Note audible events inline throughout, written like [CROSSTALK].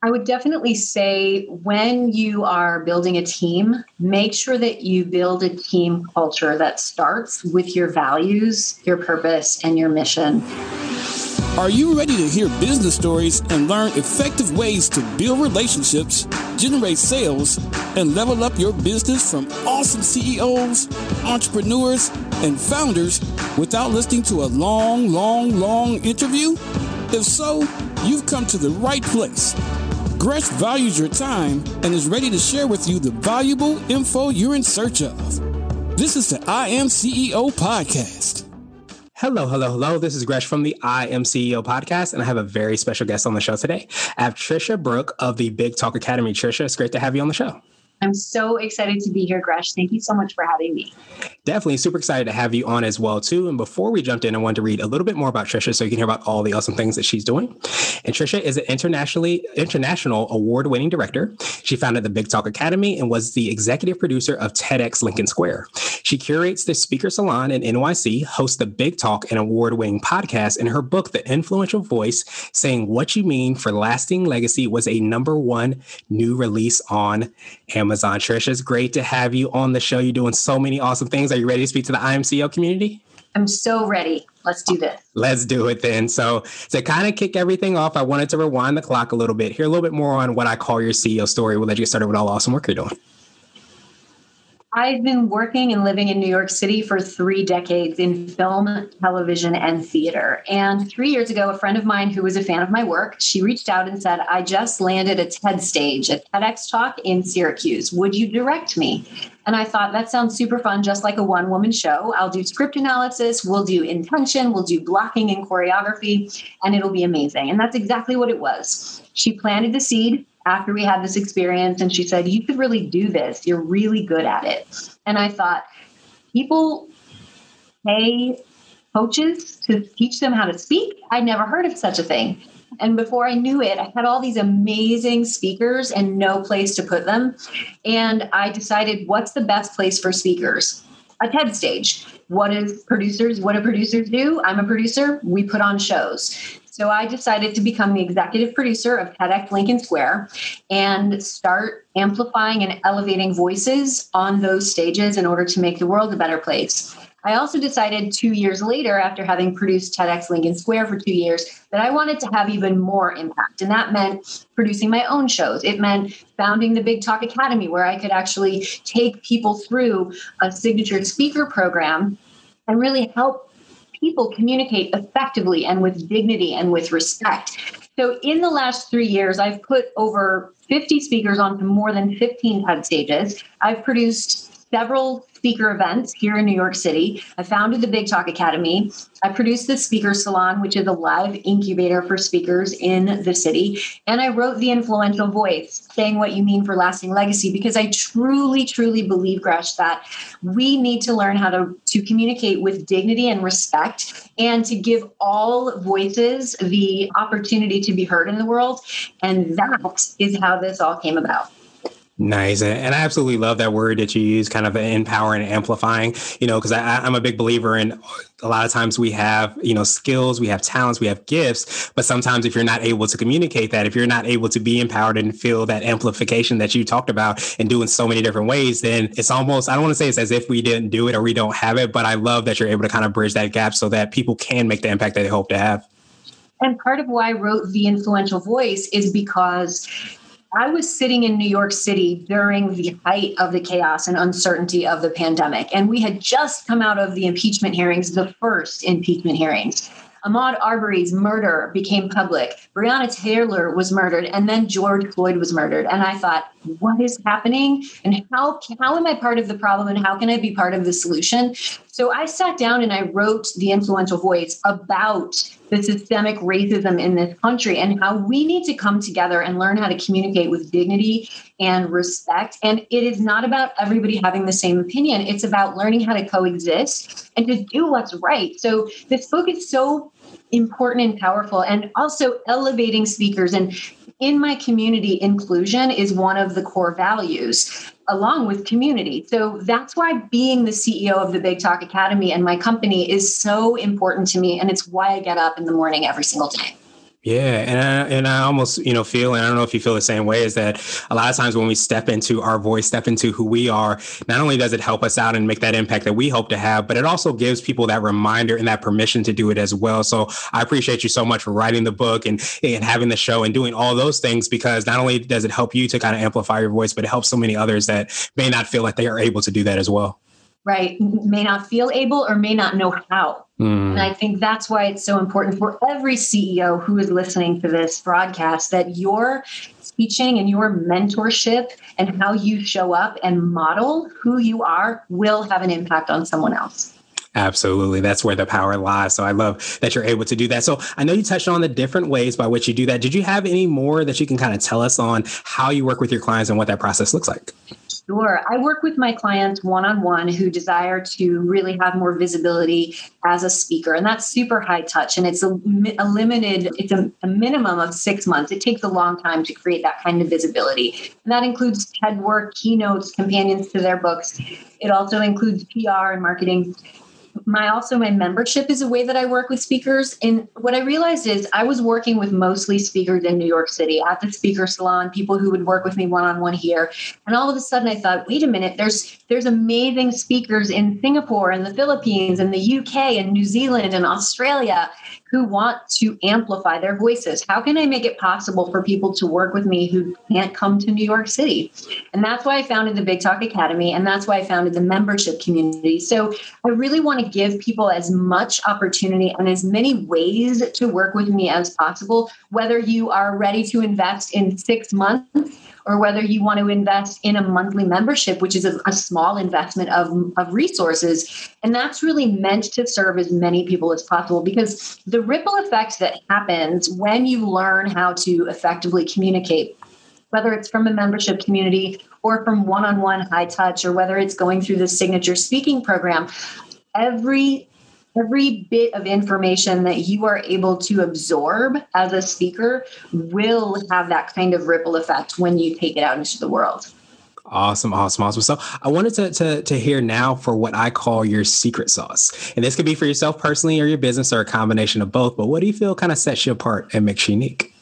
I would definitely say when you are building a team, make sure that you build a team culture that starts with your values, your purpose, and your mission. Are you ready to hear business stories and learn effective ways to build relationships, generate sales, and level up your business from awesome CEOs, entrepreneurs, and founders without listening to a long, long, long interview? If so, you've come to the right place. Gresh values your time and is ready to share with you the valuable info you're in search of. This is the I Am CEO podcast. Hello, hello, hello. This is Gresh from the I Am CEO podcast, and I have a very special guest on the show today. I have Trisha Brooke of the Big Talk Academy. Trisha, it's great to have you on the show. I'm so excited to be here, Gresh. Thank you so much for having me. Definitely super excited to have you on as well too. And before we jumped in, I wanted to read a little bit more about Trisha so you can hear about all the awesome things that she's doing. And Trisha is an internationally international award-winning director. She founded the Big Talk Academy and was the executive producer of TEDx Lincoln Square. She curates the Speaker Salon in NYC, hosts the Big Talk, an award-winning podcast, and her book, The Influential Voice, saying what you mean for lasting legacy was a number one new release on Amazon. Trisha, it's great to have you on the show. You're doing so many awesome things. Are you ready to speak to the I Am CEO community? I'm so ready. Let's do this. Let's do it then. So, to kind of kick everything off, I wanted to rewind the clock a little bit, hear a little bit more on what I call your CEO story. We'll let you get started with all awesome work you're doing. I've been working and living in New York City for three decades in film, television, and theater. And three years ago, a friend of mine who was a fan of my work, she reached out and said, I just landed a TED stage, a TEDx talk in Syracuse. Would you direct me? And I thought that sounds super fun, just like a one woman show. I'll do script analysis, we'll do intention, we'll do blocking and choreography, and it'll be amazing. And that's exactly what it was. She planted the seed after we had this experience and she said, You could really do this. You're really good at it. And I thought, people pay coaches to teach them how to speak. I'd never heard of such a thing. And before I knew it, I had all these amazing speakers and no place to put them. And I decided, what's the best place for speakers? A TED stage. What is producers? What do producers do? I'm a producer. We put on shows. So I decided to become the executive producer of TEDx Lincoln Square and start amplifying and elevating voices on those stages in order to make the world a better place. I also decided two years later, after having produced TEDx Lincoln Square for two years, that I wanted to have even more impact. And that meant producing my own shows. It meant founding the Big Talk Academy, where I could actually take people through a signature speaker program and really help people communicate effectively and with dignity and with respect. So, in the last three years, I've put over 50 speakers onto more than 15 TED stages. I've produced several speaker events here in New York City. I founded the Big Talk Academy. I produced the Speaker Salon, which is a live incubator for speakers in the city. And I wrote The Influential Voice, saying what you mean for lasting legacy, because I truly, truly believe, Gresh, that we need to learn how to, to communicate with dignity and respect and to give all voices the opportunity to be heard in the world. And that is how this all came about. Nice. And I absolutely love that word that you use, kind of empowering and amplifying, you know, because I'm a big believer in a lot of times we have, you know, skills, we have talents, we have gifts, but sometimes if you're not able to communicate that, if you're not able to be empowered and feel that amplification that you talked about and do in so many different ways, then it's almost, I don't want to say it's as if we didn't do it or we don't have it, but I love that you're able to kind of bridge that gap so that people can make the impact that they hope to have. And part of why I wrote The Influential Voice is because I was sitting in New York City during the height of the chaos and uncertainty of the pandemic. And we had just come out of the impeachment hearings, the first impeachment hearings. Ahmaud Arbery's murder became public. Breonna Taylor was murdered, and then George Floyd was murdered. And I thought, what is happening? And how how am I part of the problem? And how can I be part of the solution? So I sat down and I wrote the influential voice about the systemic racism in this country and how we need to come together and learn how to communicate with dignity and respect. And it is not about everybody having the same opinion. It's about learning how to coexist and to do what's right. So this book is so important and powerful and also elevating speakers and in my community inclusion is one of the core values along with community. So that's why being the ceo of the big talk academy and my company is so important to me and it's why i get up in the morning every single day Yeah, and I, and I almost you know feel, and I don't know if you feel the same way, is that a lot of times when we step into our voice, step into who we are, not only does it help us out and make that impact that we hope to have, but it also gives people that reminder and that permission to do it as well. So I appreciate you so much for writing the book and and having the show and doing all those things because not only does it help you to kind of amplify your voice, but it helps so many others that may not feel like they are able to do that as well right, may not feel able or may not know how. Mm. And I think that's why it's so important for every CEO who is listening to this broadcast that your teaching and your mentorship and how you show up and model who you are will have an impact on someone else. Absolutely. That's where the power lies. So I love that you're able to do that. So I know you touched on the different ways by which you do that. Did you have any more that you can kind of tell us on how you work with your clients and what that process looks like? Sure. I work with my clients one on one who desire to really have more visibility as a speaker. And that's super high touch. And it's a, a limited, it's a, a, minimum of six months. It takes a long time to create that kind of visibility. And that includes TED work, keynotes, companions to their books. It also includes PR and marketing my also my membership is a way that I work with speakers. And what I realized is I was working with mostly speakers in New York City at the speaker salon, people who would work with me one on one here. And all of a sudden I thought, wait a minute, there's there's amazing speakers in Singapore and the Philippines and the UK and New Zealand and Australia who want to amplify their voices. How can I make it possible for people to work with me who can't come to New York City? And that's why I founded the Big Talk Academy, and that's why I founded the membership community. So I really want to give people as much opportunity and as many ways to work with me as possible, whether you are ready to invest in six months or whether you want to invest in a monthly membership, which is a, a, small investment of, of resources. And that's really meant to serve as many people as possible because the ripple effect that happens when you learn how to effectively communicate whether it's from a membership community or from one on one high touch, or whether it's going through the signature speaking program, every every bit of information that you are able to absorb as a speaker will have that kind of ripple effect when you take it out into the world. Awesome, awesome, awesome. So I wanted to, to, to hear now for what I call your secret sauce. And this could be for yourself personally or your business or a combination of both. But what do you feel kind of sets you apart and makes you unique?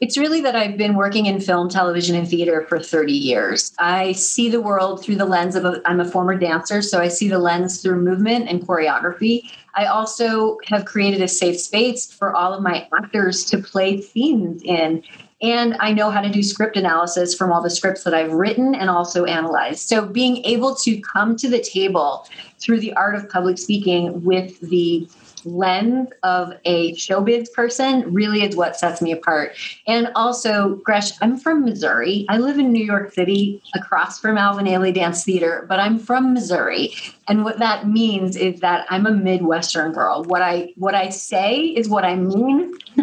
It's really that I've been working in film, television, and theater for 30 years. I see the world through the lens of a, I'm a former dancer, so I see the lens through movement and choreography. I also have created a safe space for all of my actors to play scenes in. And I know how to do script analysis from all the scripts that I've written and also analyzed. So being able to come to the table through the art of public speaking with the lens of a showbiz person really is what sets me apart. And also, Gresh, I'm from Missouri. I live in New York City across from Alvin Ailey Dance Theater, but I'm from Missouri. And what that means is that I'm a Midwestern girl. What I what I say is what I mean. [LAUGHS]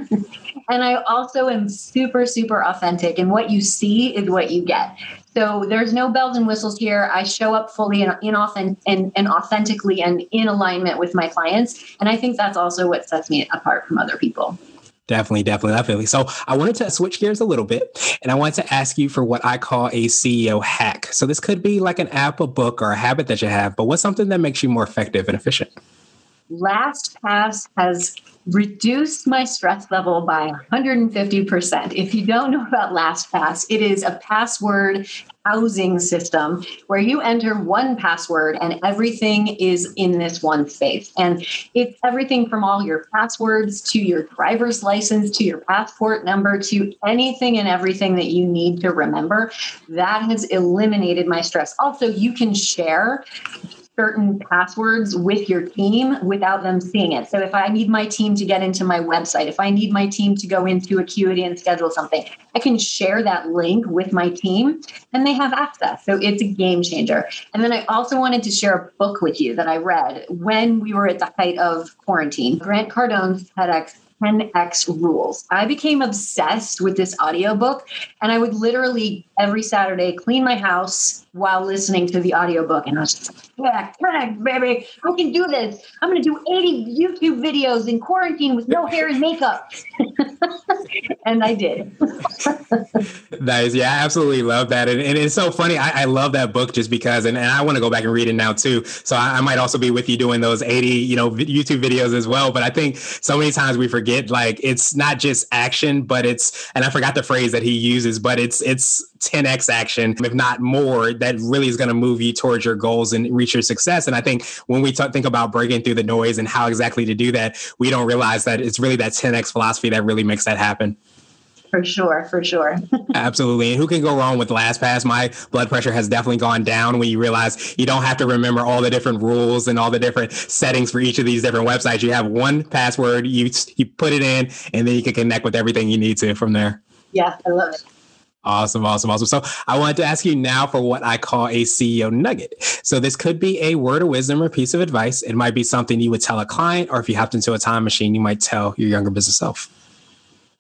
and I also am super, super authentic. And what you see is what you get. So there's no bells and whistles here. I show up fully and, in authentic, and, and authentically and in alignment with my clients. And I think that's also what sets me apart from other people. Definitely, definitely, definitely. So I wanted to switch gears a little bit and I wanted to ask you for what I call a CEO hack. So this could be like an app, a book, or a habit that you have, but what's something that makes you more effective and efficient? LastPass has reduced my stress level by 150%. If you don't know about LastPass, it is a password housing system where you enter one password and everything is in this one space. And it's everything from all your passwords to your driver's license to your passport number to anything and everything that you need to remember. That has eliminated my stress. Also, you can share certain passwords with your team without them seeing it. So if I need my team to get into my website, if I need my team to go into Acuity and schedule something, I can share that link with my team and they have access. So it's a game changer. And then I also wanted to share a book with you that I read when we were at the height of quarantine. Grant Cardone's TEDx 10x rules. I became obsessed with this audiobook and I would literally every Saturday clean my house while listening to the audiobook and I was just like, yeah, 10x baby, I can do this. I'm going to do 80 YouTube videos in quarantine with no [LAUGHS] hair and makeup. [LAUGHS] and I did. [LAUGHS] nice. Yeah, I absolutely love that. And, and it's so funny. I, I, love that book just because, and, and I want to go back and read it now too. So I, I might also be with you doing those 80, you know, YouTube videos as well. But I think so many times we forget get like it's not just action, but it's and I forgot the phrase that he uses, but it's it's 10x action, if not more, that really is going to move you towards your goals and reach your success. And I think when we think about breaking through the noise and how exactly to do that, we don't realize that it's really that 10x philosophy that really makes that happen. For sure, for sure. [LAUGHS] Absolutely. And who can go wrong with LastPass? My blood pressure has definitely gone down when you realize you don't have to remember all the different rules and all the different settings for each of these different websites. You have one password, you you put it in, and then you can connect with everything you need to from there. Yeah, I love it. Awesome, awesome, awesome. So I wanted to ask you now for what I call a CEO nugget. So this could be a word of wisdom or piece of advice. It might be something you would tell a client, or if you hopped into a time machine, you might tell your younger business self.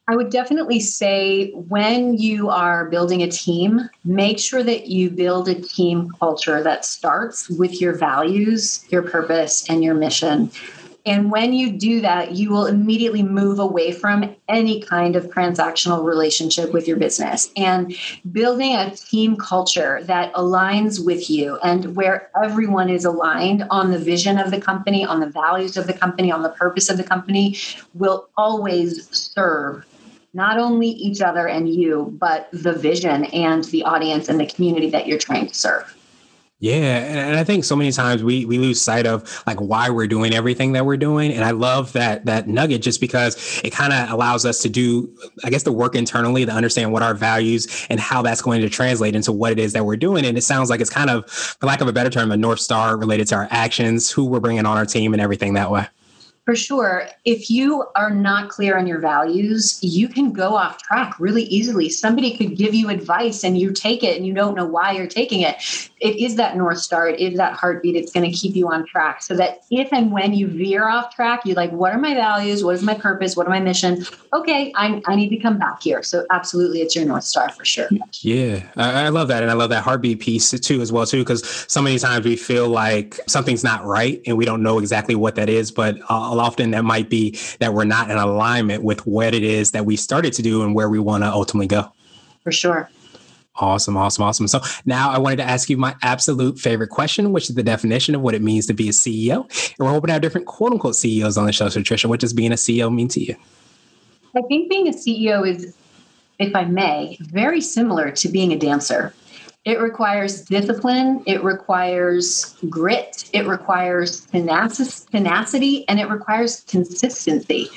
I would definitely say when you are building a team, make sure that you build a team culture that starts with your values, your purpose, and your mission. And when you do that, you will immediately move away from any kind of transactional relationship with your business and building a team culture that aligns with you and where everyone is aligned on the vision of the company, on the values of the company, on the purpose of the company will always serve not only each other and you, but the vision and the audience and the community that you're trying to serve. Yeah, and I think so many times we we lose sight of like why we're doing everything that we're doing, and I love that that nugget just because it kind of allows us to do, I guess, the work internally to understand what our values and how that's going to translate into what it is that we're doing. And it sounds like it's kind of, for lack of a better term, a north star related to our actions, who we're bringing on our team, and everything that way. For sure. If you are not clear on your values, you can go off track really easily. Somebody could give you advice and you take it and you don't know why you're taking it. It is that North Star, it is that heartbeat. It's going to keep you on track so that if and when you veer off track, you're like, what are my values? What is my purpose? What are my mission? Okay, I, I need to come back here. So, absolutely, it's your North Star for sure. Yeah, I, I love that. And I love that heartbeat piece too, as well, too, because so many times we feel like something's not right and we don't know exactly what that is. But uh, often that might be that we're not in alignment with what it is that we started to do and where we want to ultimately go. For sure. Awesome, awesome, awesome. So now I wanted to ask you my absolute favorite question, which is the definition of what it means to be a CEO. And we're hoping to have different quote unquote CEOs on the show. So, Trisha, what does being a CEO mean to you? I think being a CEO is, if I may, very similar to being a dancer. It requires discipline, it requires grit, it requires tenacity, and it requires consistency.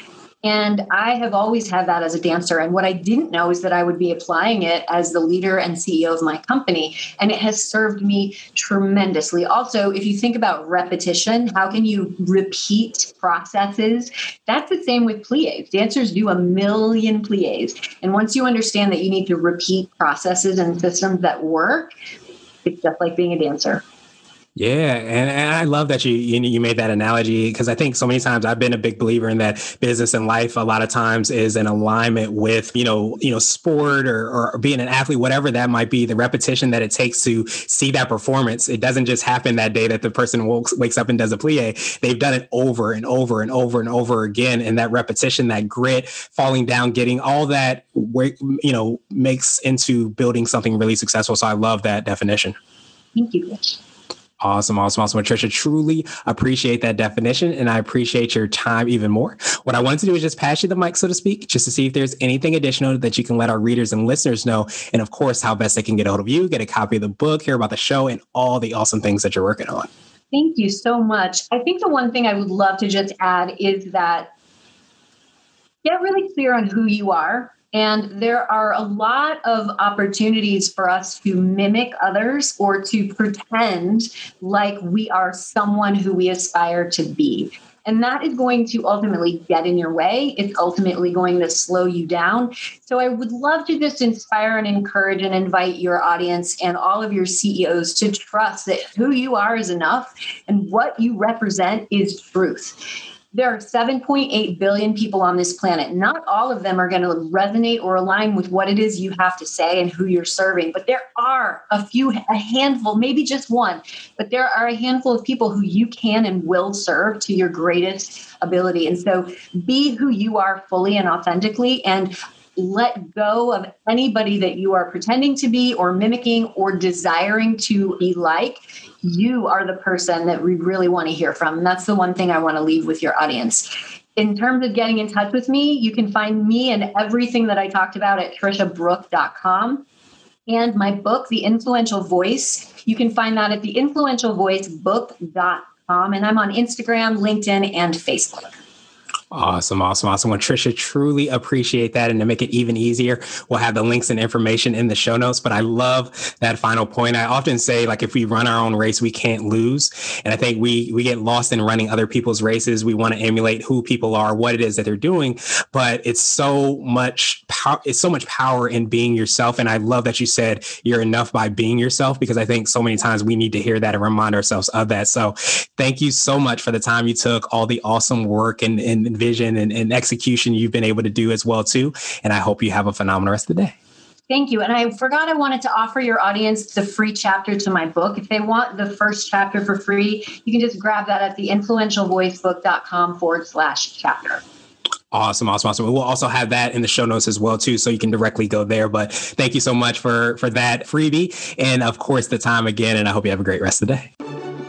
And I have always had that as a dancer. And what I didn't know is that I would be applying it as the leader and CEO of my company. And it has served me tremendously. Also, if you think about repetition, how can you repeat processes? That's the same with plies. Dancers do a million plies. And once you understand that you need to repeat processes and systems that work, it's just like being a dancer. Yeah, and, and I love that you you, made that analogy because I think so many times I've been a big believer in that business and life a lot of times is in alignment with you know you know sport or, or being an athlete whatever that might be the repetition that it takes to see that performance it doesn't just happen that day that the person wakes, wakes up and does a plie they've done it over and over and over and over again and that repetition that grit falling down getting all that you know makes into building something really successful so I love that definition. Thank you. Awesome, awesome, awesome. Patricia, truly appreciate that definition and I appreciate your time even more. What I wanted to do is just pass you the mic, so to speak, just to see if there's anything additional that you can let our readers and listeners know. And of course, how best they can get a hold of you, get a copy of the book, hear about the show, and all the awesome things that you're working on. Thank you so much. I think the one thing I would love to just add is that get really clear on who you are and there are a lot of opportunities for us to mimic others or to pretend like we are someone who we aspire to be. And that is going to ultimately get in your way. It's ultimately going to slow you down. So I would love to just inspire and encourage and invite your audience and all of your CEOs to trust that who you are is enough and what you represent is truth there are 7.8 billion people on this planet. Not all of them are going to resonate or align with what it is you have to say and who you're serving, but there are a few, a handful, maybe just one, but there are a handful of people who you can and will serve to your greatest ability. And so be who you are fully and authentically and let go of anybody that you are pretending to be or mimicking or desiring to be like you are the person that we really want to hear from. And that's the one thing I want to leave with your audience. in terms of getting in touch with me, you can find me and everything that I talked about at trishabrooke.com. And my book, The Influential Voice, you can find that at the theinfluentialvoicebook.com. And I'm on Instagram, LinkedIn, and Facebook. Awesome, awesome, awesome. Well, Trisha, truly appreciate that. And to make it even easier, we'll have the links and information in the show notes. But I love that final point. I often say, like, if we run our own race, we can't lose. And I think we we get lost in running other people's races. We want to emulate who people are, what it is that they're doing. But it's so much power, it's so much power in being yourself. And I love that you said you're enough by being yourself, because I think so many times we need to hear that and remind ourselves of that. So thank you so much for the time you took, all the awesome work and, and vision and, and execution you've been able to do as well too. And I hope you have a phenomenal rest of the day. Thank you. And I forgot I wanted to offer your audience the free chapter to my book. If they want the first chapter for free, you can just grab that at the influentialvoicebook.com forward slash chapter. Awesome, awesome, awesome. We'll also have that in the show notes as well too, so you can directly go there. But thank you so much for for that freebie, and of course the time again. And I hope you have a great rest of the day.